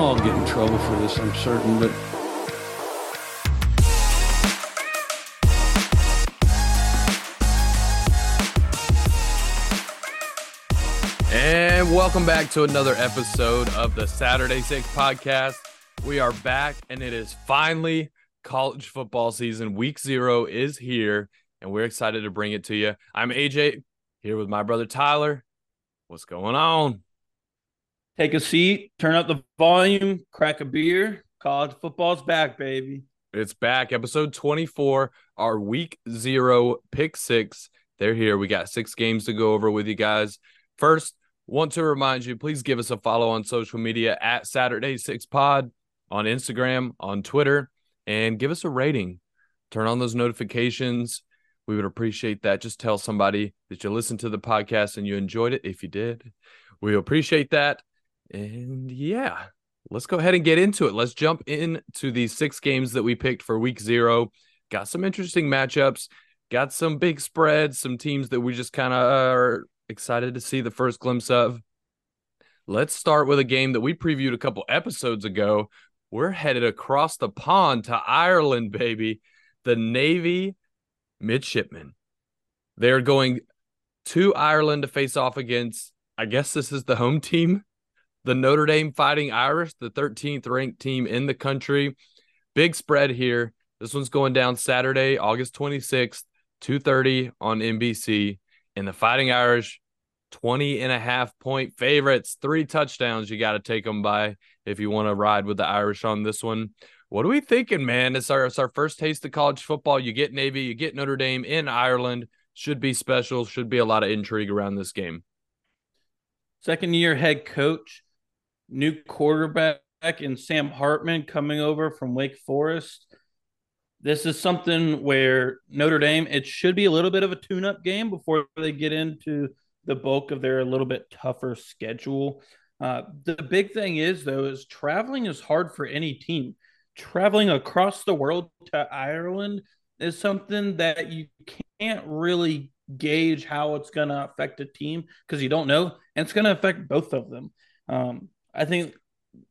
I'll get in trouble for this, I'm certain, but And welcome back to another episode of the Saturday Six podcast. We are back, and it is finally college football season. Week zero is here, and we're excited to bring it to you. I'm AJ here with my brother Tyler. What's going on? Take a seat, turn up the volume, crack a beer. College football's back, baby. It's back, episode 24, our week zero pick six. They're here. We got six games to go over with you guys. First, want to remind you, please give us a follow on social media at Saturday Six Pod on Instagram, on Twitter, and give us a rating. Turn on those notifications. We would appreciate that. Just tell somebody that you listened to the podcast and you enjoyed it. If you did, we appreciate that. And yeah, let's go ahead and get into it. Let's jump into the six games that we picked for week zero. Got some interesting matchups, got some big spreads, some teams that we just kind of uh, are excited to see the first glimpse of. Let's start with a game that we previewed a couple episodes ago. We're headed across the pond to Ireland, baby. The Navy midshipmen. They're going to Ireland to face off against, I guess this is the home team, the Notre Dame Fighting Irish, the 13th ranked team in the country. Big spread here. This one's going down Saturday, August 26th, 2:30 on NBC. And the Fighting Irish 20 and a half point favorites, three touchdowns. You got to take them by if you want to ride with the Irish on this one. What are we thinking, man? It's our, it's our first taste of college football. You get Navy, you get Notre Dame in Ireland. Should be special. Should be a lot of intrigue around this game. Second year head coach, new quarterback, and Sam Hartman coming over from Wake Forest. This is something where Notre Dame, it should be a little bit of a tune up game before they get into the bulk of their a little bit tougher schedule. Uh, the big thing is, though, is traveling is hard for any team. Traveling across the world to Ireland is something that you can't really gauge how it's going to affect a team because you don't know, and it's going to affect both of them. Um, I think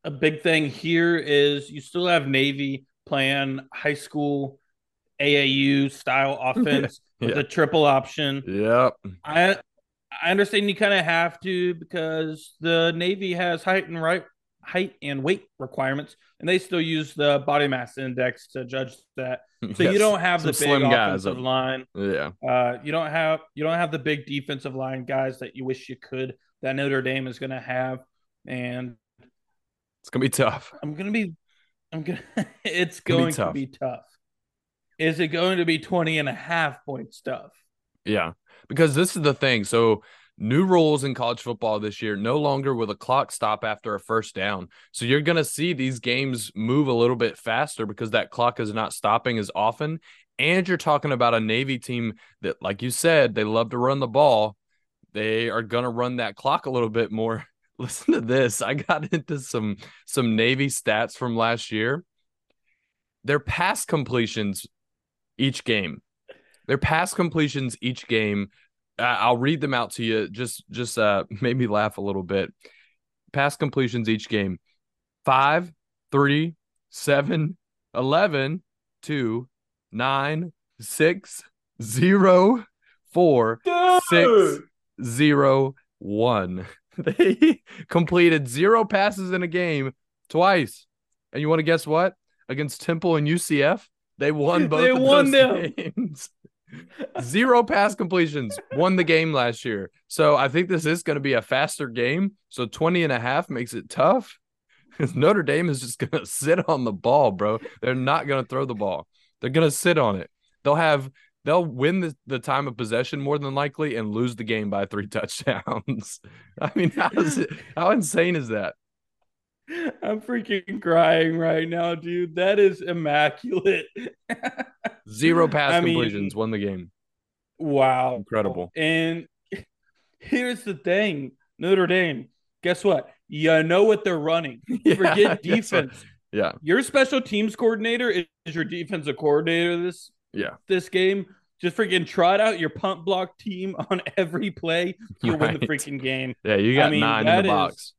a big thing here is you still have Navy playing high school AAU style offense Yeah. with a triple option. Yep. I I understand you kind of have to because the Navy has height and right height and weight requirements, and they still use the body mass index to judge that. So you don't have the Some big slim guys offensive up- line. Yeah. Uh, you don't have you don't have the big defensive line guys that you wish you could that Notre Dame is going to have, and It's to be tough. I'm gonna be, I'm gonna, it's Gonna going to be tough. Is it going to be 20 and a half point stuff? Yeah, because this is the thing. So, new rules in college football this year no longer will the clock stop after a first down. So, you're going to see these games move a little bit faster because that clock is not stopping as often. And you're talking about a Navy team that, like you said, they love to run the ball. They are going to run that clock a little bit more. Listen to this. I got into some some Navy stats from last year. Their pass completions each game. Their pass completions each game. Uh, i'll read them out to you. Just just uh made me laugh a little bit. Pass completions each game. Five three seven eleven two nine six zero four six zero one they completed zero passes in a game twice. And you want to guess what? Against temple and ucf they won both They won them. games. Zero pass completions won the game last year. So i think this is going to be a faster game. So 20 and a half makes it tough. Notre dame is just going to sit on the ball bro. They're not going to throw the ball. They're going to sit on it. They'll have they'll win the, the time of possession more than likely and lose the game by three touchdowns i mean how, is it, how insane is that I'm freaking crying right now, dude. That is immaculate. zero pass I mean- completions won the game wow. Incredible. And here's the thing Notre Dame, guess what? You know what they're running. Yeah, Forget defense. yeah Your special teams coordinator is is your defensive coordinator this yeah this game. Just freaking trot out your punt block team on every play. You win the freaking game. yeah you got I mean, nine in the is- box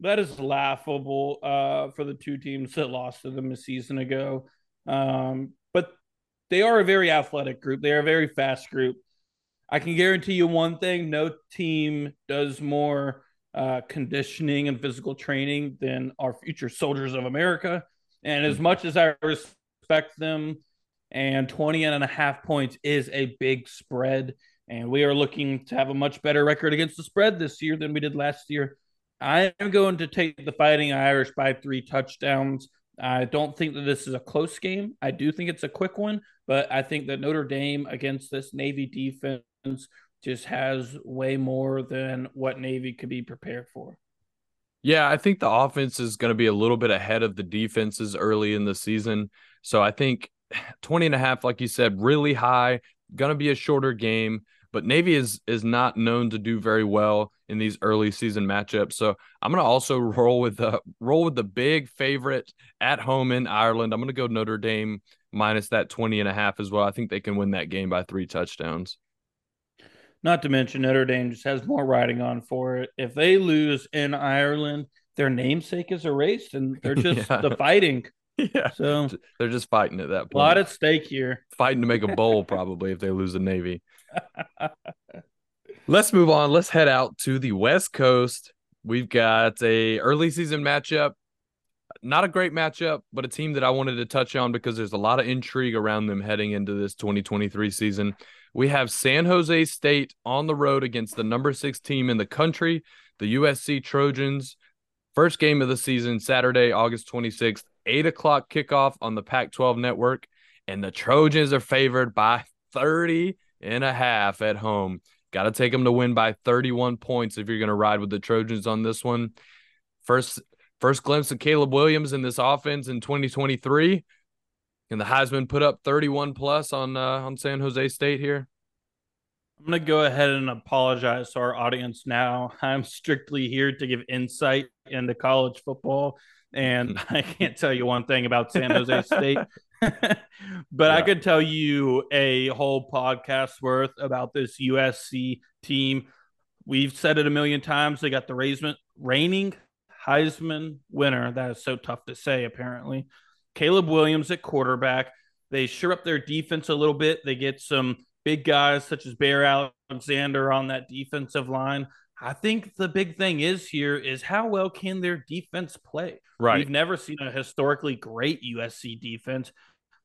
that is laughable uh, for the two teams that lost to them a season ago. Um, but they are a very athletic group. They are a very fast group. I can guarantee you one thing: no team does more uh, conditioning and physical training than our future soldiers of America. And as much as I respect them, and 20 and a half points is a big spread. And we are looking to have a much better record against the spread this year than we did last year. I am going to take the Fighting Irish by three touchdowns. I don't think that this is a close game. I do think it's a quick one, but I think that Notre Dame against this Navy defense just has way more than what Navy could be prepared for. Yeah, I think the offense is going to be a little bit ahead of the defenses early in the season. So I think 20 and a half, like you said, really high, going to be a shorter game. But Navy is is not known to do very well in these early season matchups. So I'm gonna also roll with the roll with the big favorite at home in Ireland. I'm gonna go Notre Dame minus that 20 and a half as well. I think they can win that game by three touchdowns. Not to mention Notre Dame just has more riding on for it. If they lose in Ireland, their namesake is erased and they're just yeah. the fighting. Yeah. So they're just fighting at that point. A lot at stake here. Fighting to make a bowl probably if they lose the Navy. Let's move on. Let's head out to the West Coast. We've got a early season matchup. Not a great matchup, but a team that I wanted to touch on because there's a lot of intrigue around them heading into this 2023 season. We have San Jose State on the road against the number six team in the country, the USC Trojans. First game of the season, Saturday, August 26th, 8 o'clock kickoff on the Pac 12 network. And the Trojans are favored by 30 and a half at home. Got to take them to win by 31 points if you're going to ride with the Trojans on this one. First first glimpse of Caleb Williams in this offense in 2023. Can the Heisman put up 31 plus on uh, on San Jose State here? I'm going to go ahead and apologize to our audience now. I'm strictly here to give insight into college football and mm-hmm. I can't tell you one thing about San Jose State. but yeah. I could tell you a whole podcast worth about this USC team. We've said it a million times. They got the raisement, reigning Heisman winner. That is so tough to say, apparently. Caleb Williams at quarterback. They sure up their defense a little bit. They get some big guys such as Bear Alexander on that defensive line. I think the big thing is here is how well can their defense play? Right. We've never seen a historically great USC defense.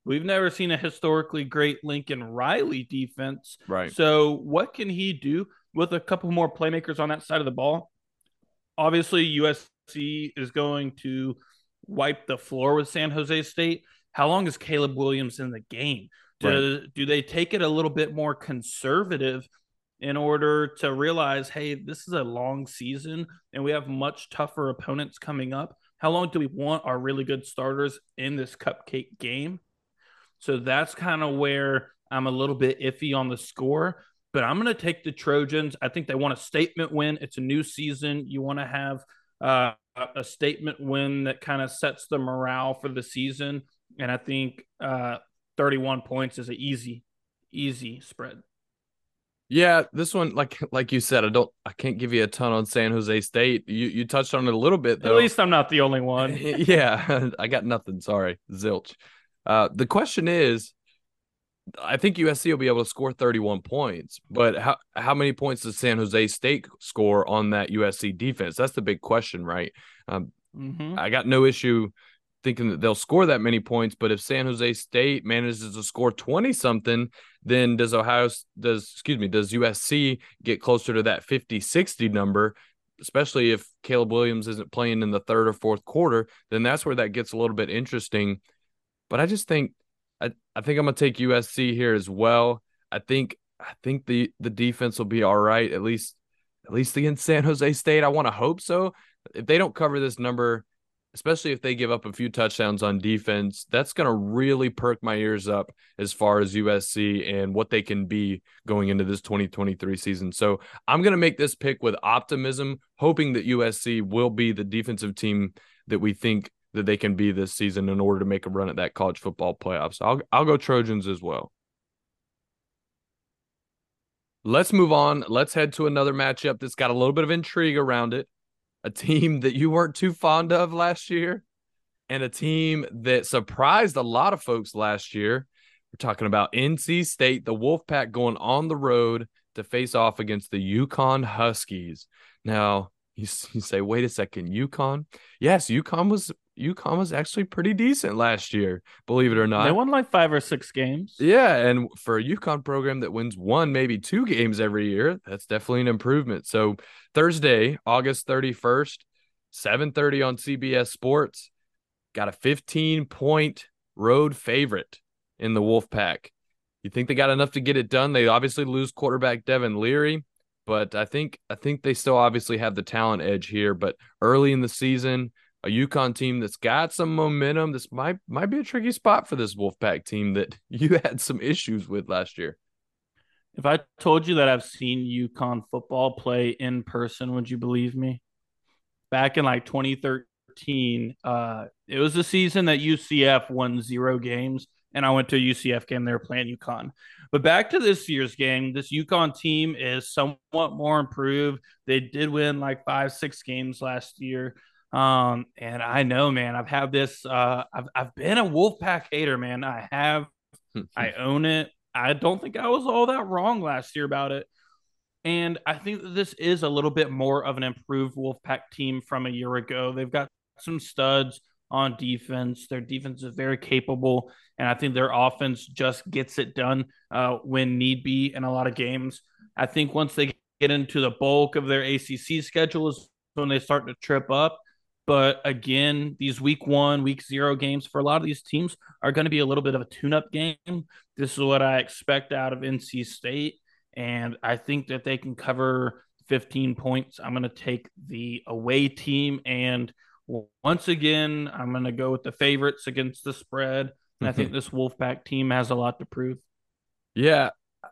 We've never seen a historically great Lincoln Riley defense. Right. So, what can he do with a couple more playmakers on that side of the ball? Obviously, USC is going to wipe the floor with San Jose State. How long is Caleb Williams in the game? Do, right. do they take it a little bit more conservative in order to realize, hey, this is a long season and we have much tougher opponents coming up? How long do we want our really good starters in this cupcake game? So that's kind of where I'm a little bit iffy on the score, but I'm going to take the Trojans. I think they want a statement win. It's a new season. You want to have uh, a statement win that kind of sets the morale for the season. And I think uh, 31 points is an easy, easy spread. Yeah, this one, like like you said, I don't, I can't give you a ton on San Jose State. You you touched on it a little bit though. At least I'm not the only one. yeah, I got nothing. Sorry, zilch. Uh, the question is, I think USC will be able to score 31 points, but how how many points does San Jose State score on that USC defense? That's the big question, right? Um, mm-hmm. I got no issue thinking that they'll score that many points, but if San Jose State manages to score 20 something, then does Ohio does excuse me, does USC get closer to that 50-60 number? Especially if Caleb Williams isn't playing in the third or fourth quarter, then that's where that gets a little bit interesting. But I just think I, I think I'm gonna take USC here as well. I think I think the the defense will be all right, at least at least against San Jose State. I want to hope so. If they don't cover this number, especially if they give up a few touchdowns on defense, that's going to really perk my ears up as far as USC and what they can be going into this 2023 season. So I'm going to make this pick with optimism, hoping that USC will be the defensive team that we think that they can be this season in order to make a run at that college football playoffs. I'll I'll go Trojans as well. Let's move on. Let's head to another matchup that's got a little bit of intrigue around it. A team that you weren't too fond of last year, and a team that surprised a lot of folks last year. We're talking about NC State, the Wolfpack going on the road to face off against the UConn Huskies. Now, you, say, wait a second, UConn? Yes, UConn was UConn was actually pretty decent last year, believe it or not. They won like five or six games. Yeah, and for a UConn program that wins one, maybe two games every year, that's definitely an improvement. So Thursday, August 31st, 7:30 on CBS Sports, got a 15 point road favorite in the Wolfpack. You think they got enough to get it done? They obviously lose quarterback Devin Leary, but I think I think they still obviously have the talent edge here. But early in the season, a UConn team that's got some momentum. This might might be a tricky spot for this Wolfpack team that you had some issues with last year. If I told you that I've seen UConn football play in person, would you believe me? Back in like 2013, uh, it was the season that UCF won zero games, and I went to a UCF game. They were playing UConn. But back to this year's game, this UConn team is somewhat more improved. They did win like five, six games last year. Um, and I know, man, I've had this, uh, I've, I've been a Wolfpack hater, man. I have, I own it. I don't think I was all that wrong last year about it. And I think that this is a little bit more of an improved Wolfpack team from a year ago. They've got some studs on defense. Their defense is very capable, and I think their offense just gets it done uh, when need be in a lot of games. I think once they get into the bulk of their ACC schedule is when they start to trip up. But again, these week one, week zero games for a lot of these teams are going to be a little bit of a tune up game. This is what I expect out of NC State. And I think that they can cover 15 points. I'm going to take the away team. And once again, I'm going to go with the favorites against the spread. And I think this Wolfpack team has a lot to prove. Yeah.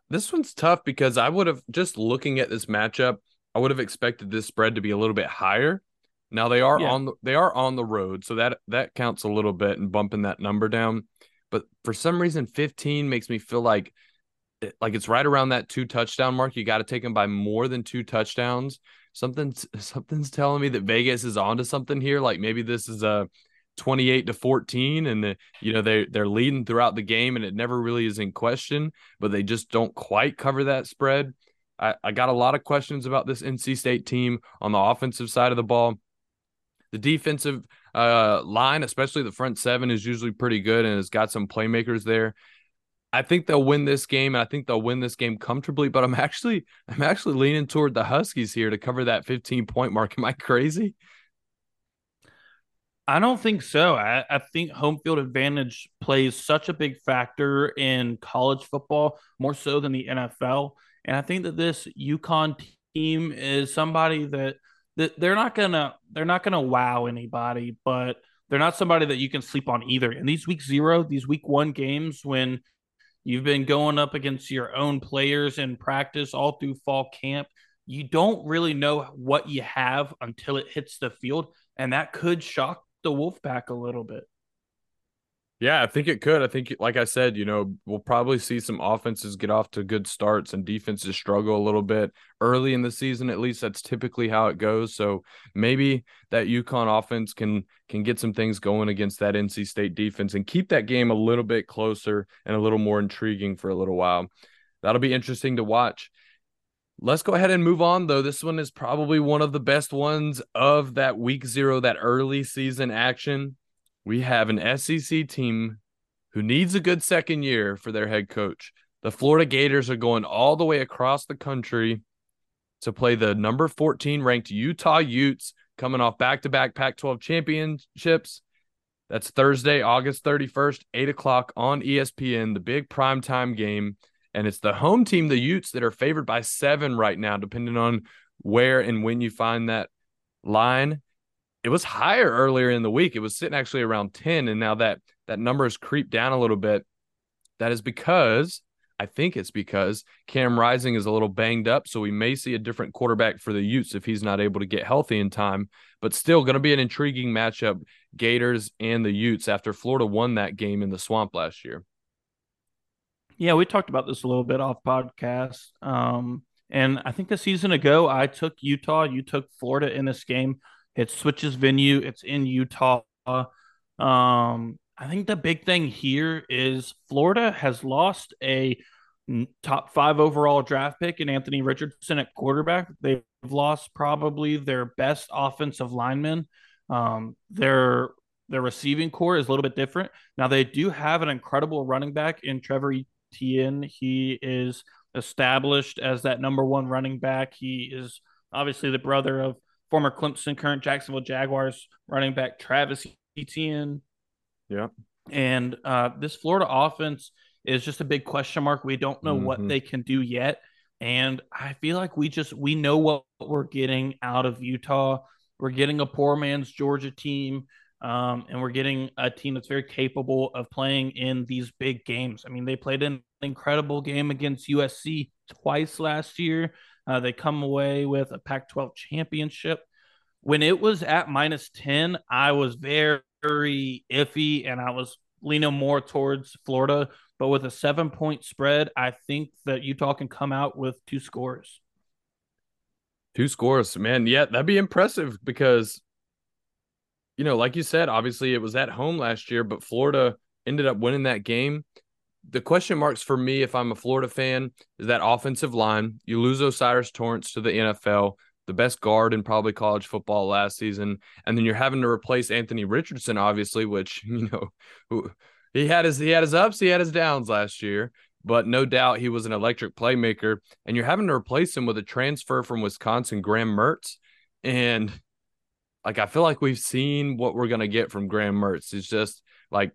This one's tough because I would have just looking at this matchup, I would have expected this spread to be a little bit higher now they are yeah. on the, they are on the road, so that that counts a little bit and bumping that number down. But for some reason, 15 makes me feel like eh, like it's right around that two touchdown mark. You got to take them by more than two touchdowns. Something's something's telling me that Vegas is onto something here. Like maybe this is a 28 to 14 and the, you know they they're leading throughout the game and it never really is in question but they just don't quite cover that spread I, I got a lot of questions about this nc state team on the offensive side of the ball the defensive uh, line, especially the front seven, is usually pretty good and has got some playmakers there. I think they'll win this game, and I think they'll win this game comfortably. But I'm actually, I'm actually leaning toward the Huskies here to cover that 15 point mark. Am I crazy? I don't think so. I, I, think home field advantage plays such a big factor in college football, more so than the NFL. And I think that this UConn team is somebody that they're not gonna they're not gonna wow anybody, but they're not somebody that you can sleep on either. In these week zero, these week one games when you've been going up against your own players in practice all through fall camp, you don't really know what you have until it hits the field, and that could shock the Wolfpack a little bit. Yeah, I think it could. I think, like I said, you know, we'll probably see some offenses get off to good starts and defenses struggle a little bit early in the season. At least that's typically how it goes. So maybe that UConn offense can can get some things going against that NC State defense and keep that game a little bit closer and a little more intriguing for a little while. That'll be interesting to watch. Let's go ahead and move on, though. This one is probably one of the best ones of that week zero, that early season action we have an SEC team who needs a good second year for their head coach. The Florida Gators are going all the way across the country to play the number 14 ranked Utah Utes coming off back to back Pac 12 championships. That's Thursday, August 31st, 8 o'clock on ESPN, the big primetime game. And it's the home team, the Utes, that are favored by seven right now, depending on where and when you find that line it was higher earlier in the week. It was sitting actually around 10 and now that that number has creeped down a little bit. That is because I think it's because Cam Rising is a little banged up, so we may see a different quarterback for the Utes if he's not able to get healthy in time. But still, going to be an intriguing matchup: Gators and the Utes after Florida won that game in the Swamp last year. Yeah, we talked about this a little bit off podcast, um, and I think a season ago I took Utah, you took Florida in this game It switches venue. It's in Utah. Um, I think the big thing here is Florida has lost a top five overall draft pick in Anthony Richardson at quarterback. They've lost probably their best offensive lineman. Um, their their receiving corps is a little bit different. Now they do have an incredible running back in Trevor Etienne. He is established as that number one running back. He is obviously the brother of former Clemson, current Jacksonville Jaguars running back Travis Etienne. Yeah. And uh, this Florida offense is just a big question mark. We don't know mm-hmm. what they can do yet. And I feel like we just we know what we're getting out of Utah. We're getting a poor man's Georgia team. Um, and we're getting a team that's very capable of playing in these big games. I mean, they played an incredible game against USC twice last year. Uh, they come away with a Pac 12 championship. When it was at minus 10, I was very, very iffy and I was leaning more towards Florida. But with a seven point spread, I think that Utah can come out with two scores. Two scores, man. Yeah, that'd be impressive because, you know, like you said, obviously it was at home last year, but Florida ended up winning that game. The question marks for me, if I'm a Florida fan, is that offensive line. You lose O'Cyrus Torrence to the NFL, the best guard in probably college football last season, and then you're having to replace Anthony Richardson, obviously, which you know, he had his he had his ups, he had his downs last year, but no doubt he was an electric playmaker. And you're having to replace him with a transfer from Wisconsin, Graham Mertz, and like I feel like we've seen what we're gonna get from Graham Mertz. It's just like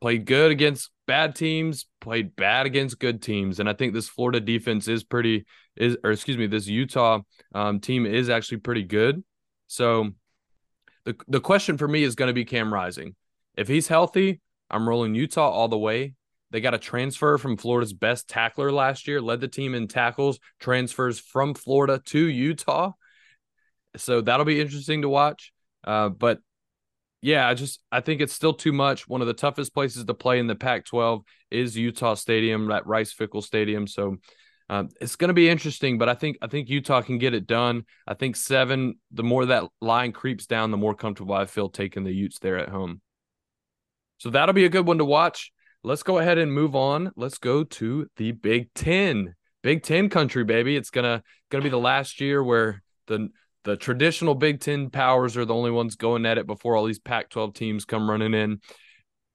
played good against bad teams, played bad against good teams, and I think this Florida defense is pretty is or excuse me, this Utah um, team is actually pretty good. So the the question for me is going to be Cam Rising. If he's healthy, I'm rolling Utah all the way. They got a transfer from Florida's best tackler last year, led the team in tackles, transfers from Florida to Utah. So that'll be interesting to watch. Uh, but yeah, I just I think it's still too much. One of the toughest places to play in the Pac-12 is Utah Stadium, that Rice-Eccles Stadium. So um, it's going to be interesting, but I think I think Utah can get it done. I think seven. The more that line creeps down, the more comfortable I feel taking the Utes there at home. So that'll be a good one to watch. Let's go ahead and move on. Let's go to the Big Ten. Big Ten country, baby. It's gonna gonna be the last year where the the traditional Big Ten powers are the only ones going at it before all these Pac-12 teams come running in.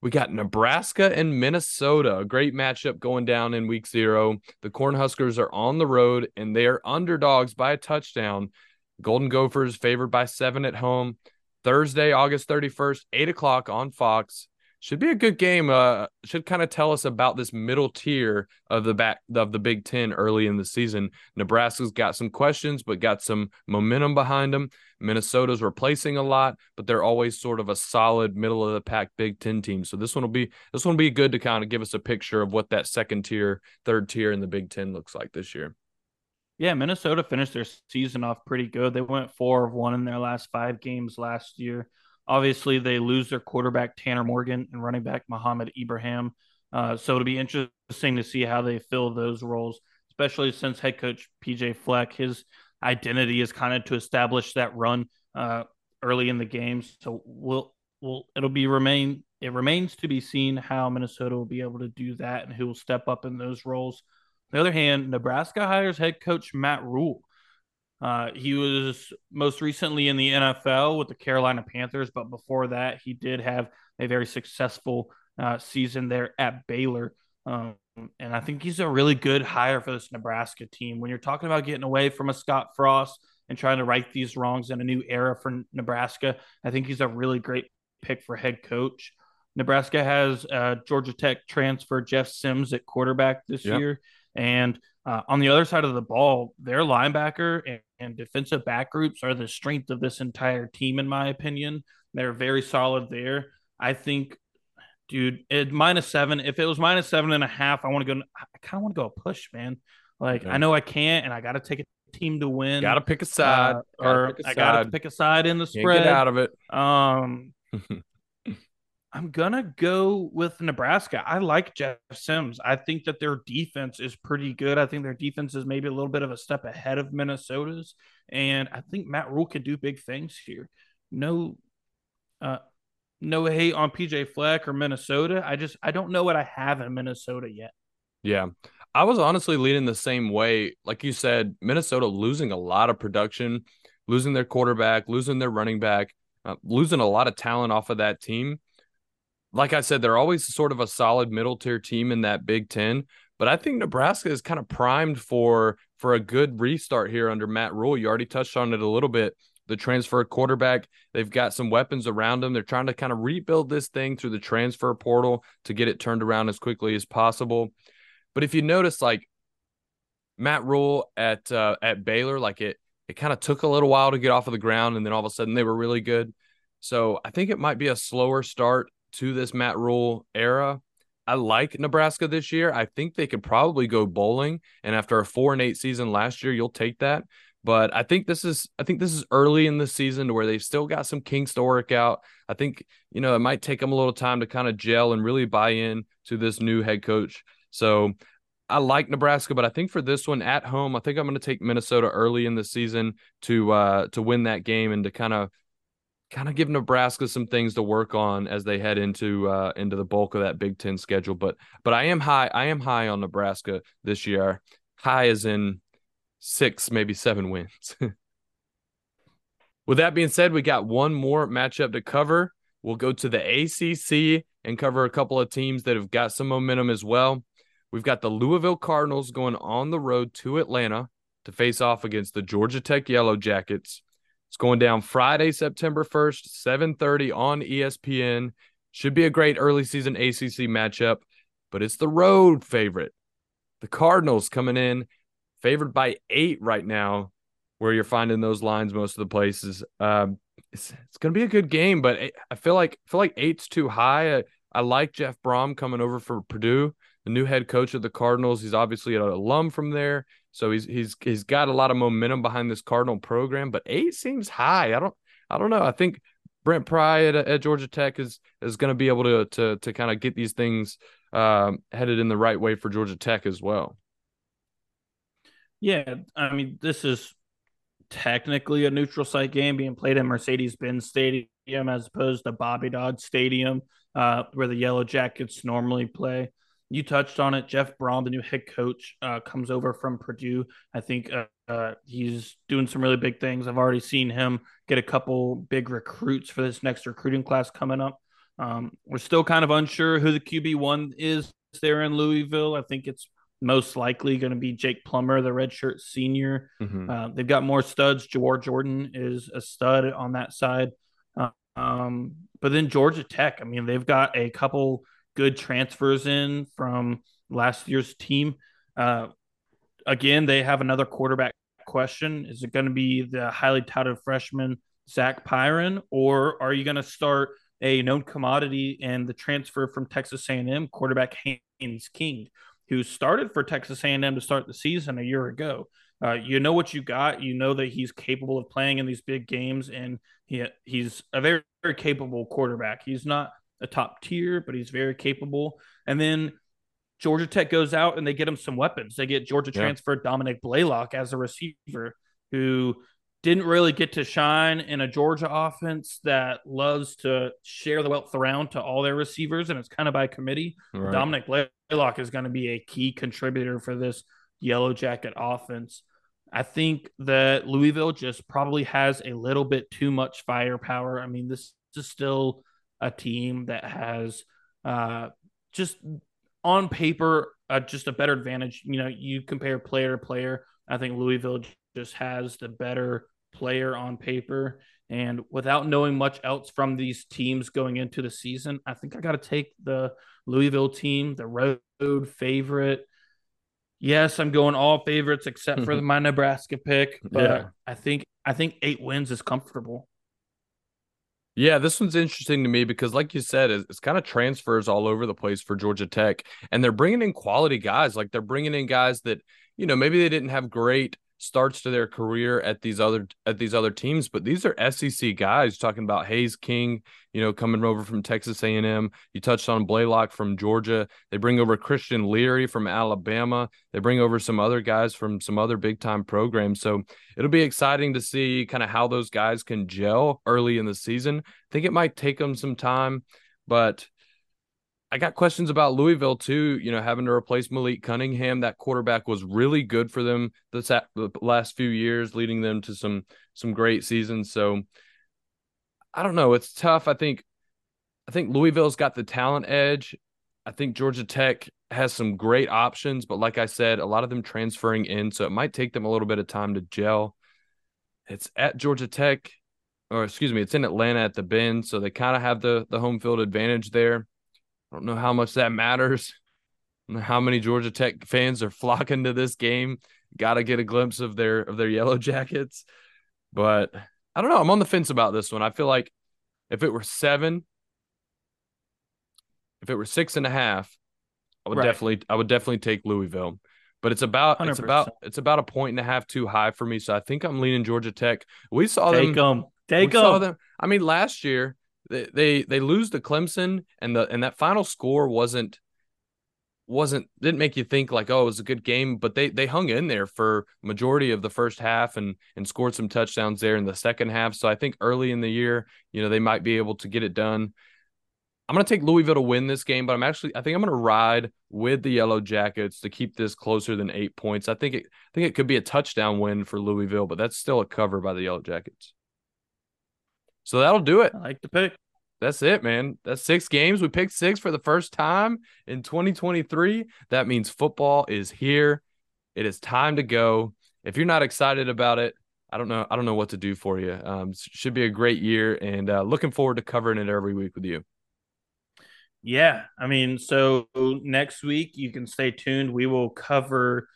We got Nebraska and Minnesota, a great matchup going down in week zero. The Cornhuskers are on the road and they are underdogs by a touchdown. Golden Gophers favored by seven at home. Thursday, August 31st, 8 o'clock on Fox should be a good game. Uh, should kind of tell us about this middle tier of the back of the Big Ten early in the season. Nebraska's got some questions, but got some momentum behind them. Minnesota's replacing a lot, but they're always sort of a solid middle of the pack Big Ten team. So this one will be this one will be good to kind of give us a picture of what that second tier, third tier in the Big Ten looks like this year. Yeah, Minnesota finished their season off pretty good. They went four of one in their last five games last year. Obviously, they lose their quarterback Tanner Morgan and running back Mohamed Ibrahim. Uh, so it'll be interesting to see how they fill those roles, especially since head coach PJ Fleck, his identity is kind of to establish that run uh, early in the games. So we'll, we'll it'll be remain it remains to be seen how Minnesota will be able to do that and who will step up in those roles. On the other hand, Nebraska hires head coach Matt Rhule. Uh, he was most recently in the NFL with the Carolina Panthers, but before that, he did have a very successful uh, season there at Baylor. Um, and I think he's a really good hire for this Nebraska team. When you're talking about getting away from a Scott Frost and trying to right these wrongs in a new era for Nebraska, I think he's a really great pick for head coach. Nebraska has uh, Georgia Tech transfer Jeff Sims at quarterback this yep. year. And uh, on the other side of the ball, their linebacker and, and, defensive back groups are the strength of this entire team, in my opinion. They're very solid there. I think, dude, at minus seven, if it was minus seven and a half, I want to go, I kind of want to go a push, man. Like, I know I can't, and I got to take a team to win. Got to pick a side, uh, or I got to pick a side in the spread. get out of it. Um, I'm gonna go with Nebraska. I like Jeff Sims. I think that their defense is pretty good. I think their defense is maybe a little bit of a step ahead of Minnesota's, and I think Matt Rhule can do big things here. No, uh, no hate on PJ Fleck or Minnesota. I just I don't know what I have in Minnesota yet. Yeah. I was honestly leaning the same way. Like you said, Minnesota losing a lot of production, losing their quarterback, losing their running back, uh, losing a lot of talent off of that team like I said, they're always sort of a solid middle tier team in that Big Ten. But I think Nebraska is kind of primed for for a good restart here under Matt Rhule. You already touched on it a little bit. The transfer quarterback, they've got some weapons around them. They're trying to kind of rebuild this thing through the transfer portal to get it turned around as quickly as possible. But if you notice, like Matt Rhule at uh, at Baylor, like it it kind of took a little while to get off of the ground, and then all of a sudden they were really good. So I think it might be a slower start to this Matt Rhule era. I like Nebraska this year. I think they could probably go bowling. And after a four and eight season last year, you'll take that. But I think this is I think this is early in the season to where they've still got some kinks to work out. I think, you know, it might take them a little time to kind of gel and really buy in to this new head coach. So I like Nebraska, but I think for this one at home, I think I'm going to take Minnesota early in the season to uh to win that game and to kind of kind of give Nebraska some things to work on as they head into uh, into the bulk of that Big Ten schedule. But but I am high I am high on Nebraska this year. High as in six, maybe seven wins. With that being said, we got one more matchup to cover. We'll go to the ACC and cover a couple of teams that have got some momentum as well. We've got the Louisville Cardinals going on the road to Atlanta to face off against the Georgia Tech Yellow Jackets. It's going down Friday, September 1st, 7:30 on ESPN. Should be a great early season ACC matchup, but it's the road favorite. The Cardinals coming in favored by 8 right now where you're finding those lines most of the places. Um, it's, it's going to be a good game, but I feel like I feel like 8's too high. I, I like Jeff Brohm coming over for Purdue, the new head coach of the Cardinals. He's obviously an alum from there. So he's he's he's got a lot of momentum behind this Cardinal program, but eight seems high. I don't I don't know. I think Brent Pry at, at Georgia Tech is is going to be able to to to kind of get these things um, headed in the right way for Georgia Tech as well. Yeah, I mean this is technically a neutral site game being played at Mercedes-Benz Stadium as opposed to Bobby Dodd Stadium, uh, where the Yellow Jackets normally play you touched on it. Jeff Brohm, the new head coach, uh, comes over from Purdue. I think uh, uh, he's doing some really big things. I've already seen him get a couple big recruits for this next recruiting class coming up. Um, we're still kind of unsure who the QB one is there in Louisville. I think it's most likely going to be Jake Plummer, the redshirt senior. Mm-hmm. Uh, they've got more studs. Jawhar Jordan is a stud on that side. Uh, um, but then Georgia Tech, I mean, they've got a couple good transfers in from last year's team. Uh, again, they have another quarterback question. Is it going to be the highly touted freshman Zach Pyron, or are you going to start a known commodity and the transfer from Texas A&M quarterback Haynes King, who started for Texas A&M to start the season a year ago? Uh, you know what you got. You know that he's capable of playing in these big games, and he he's a very very capable quarterback. He's not a top tier, but he's very capable. And then Georgia Tech goes out and they get him some weapons. They get Georgia yeah. transfer Dominick Blaylock as a receiver who didn't really get to shine in a Georgia offense that loves to share the wealth around to all their receivers, and it's kind of by committee. Right. Dominick Blaylock is going to be a key contributor for this Yellow Jacket offense. I think that Louisville just probably has a little bit too much firepower. I mean, this is still a team that has uh, just on paper uh, just a better advantage. You know, you compare player to player. I think Louisville just has the better player on paper. And without knowing much else from these teams going into the season, I think I got to take the Louisville team, the road favorite. Yes, I'm going all favorites except for my Nebraska pick, but yeah. I think I think eight wins is comfortable. Yeah, this one's interesting to me because, like you said, it's, it's, kind of transfers all over the place for Georgia Tech, and they're bringing in quality guys. Like they're bringing in guys that you know maybe they didn't have great starts to their career at these other at these other teams, but these are SEC guys talking about Haynes King, you know, coming over from Texas A&M. You touched on Blaylock from Georgia. They bring over Christian Leary from Alabama. They bring over some other guys from some other big time programs. So it'll be exciting to see kind of how those guys can gel early in the season. I think it might take them some time, but I got questions about Louisville too. You know, having to replace Malik Cunningham, that quarterback was really good for them the last few years, leading them to some some great seasons. So I don't know. It's tough. I think I think Louisville's got the talent edge. I think Georgia Tech has some great options, but like I said, a lot of them transferring in, so it might take them a little bit of time to gel. It's at Georgia Tech, or excuse me, it's in Atlanta at the Benz, so they kind of have the the home field advantage there. I don't know how much that matters. How many Georgia Tech fans are flocking to this game? Got to get a glimpse of their of their yellow jackets. But I don't know. I'm on the fence about this one. I feel like if it were seven, if it were six and a half, I would right. definitely I would definitely take Louisville. But it's about 100%. it's about it's about a point and a half too high for me. So I think I'm leaning Georgia Tech. We saw take them. Take them. them. I mean, last year they, they they lose to Clemson and the and that final score wasn't wasn't didn't make you think like oh it was a good game but they they hung in there for majority of the first half and and scored some touchdowns there in the second half so I think early in the year you know they might be able to get it done I'm going to take Louisville to win this game but I'm actually I think I'm going to ride with the Yellow Jackets to keep this closer than 8 points I think it I think it could be a touchdown win for Louisville but that's still a cover by the Yellow Jackets so that'll do it. I like the pick. That's it, man. That's six games. We picked six for the first time in 2023. That means football is here. It is time to go. If you're not excited about it, I don't know. I don't know what to do for you. Um, should be a great year, and uh, looking forward to covering it every week with you. Yeah, I mean, so next week you can stay tuned. We will cover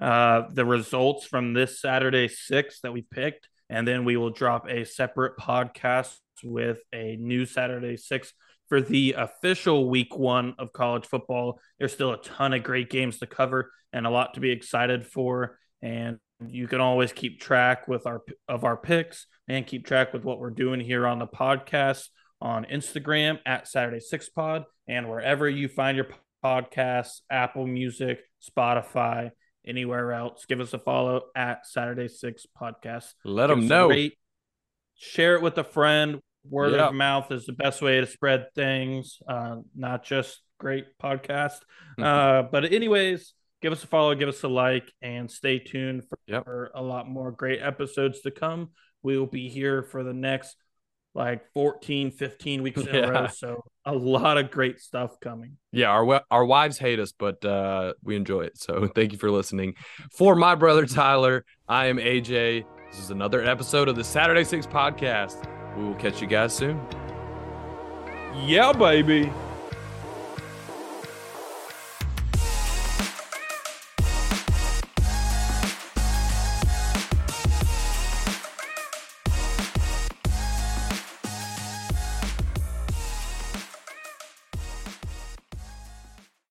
uh, the results from this Saturday six that we picked and then we will drop a separate podcast with a new Saturday six for the official week one of college football. There's still a ton of great games to cover and a lot to be excited for. And you can always keep track with our of our picks and keep track with what we're doing here on the podcast on Instagram at Saturday Six Pod and wherever you find your podcasts, Apple Music, Spotify, anywhere else, give us a follow at Saturday Six Podcast. Let give them know. Rate, share it with a friend. Word yep. of mouth is the best way to spread things, uh, not just great podcast. Mm-hmm. uh, but anyways, give us a follow, give us a like, and stay tuned for, yep. for a lot more great episodes to come. We will be here for the next like 14, 15 weeks in yeah. a row. So a lot of great stuff coming. Yeah, our our wives hate us, but uh, we enjoy it. So thank you for listening. For my brother Tyler, I am AJ. This is another episode of the Saturday Six podcast. We will catch you guys soon. Yeah, baby.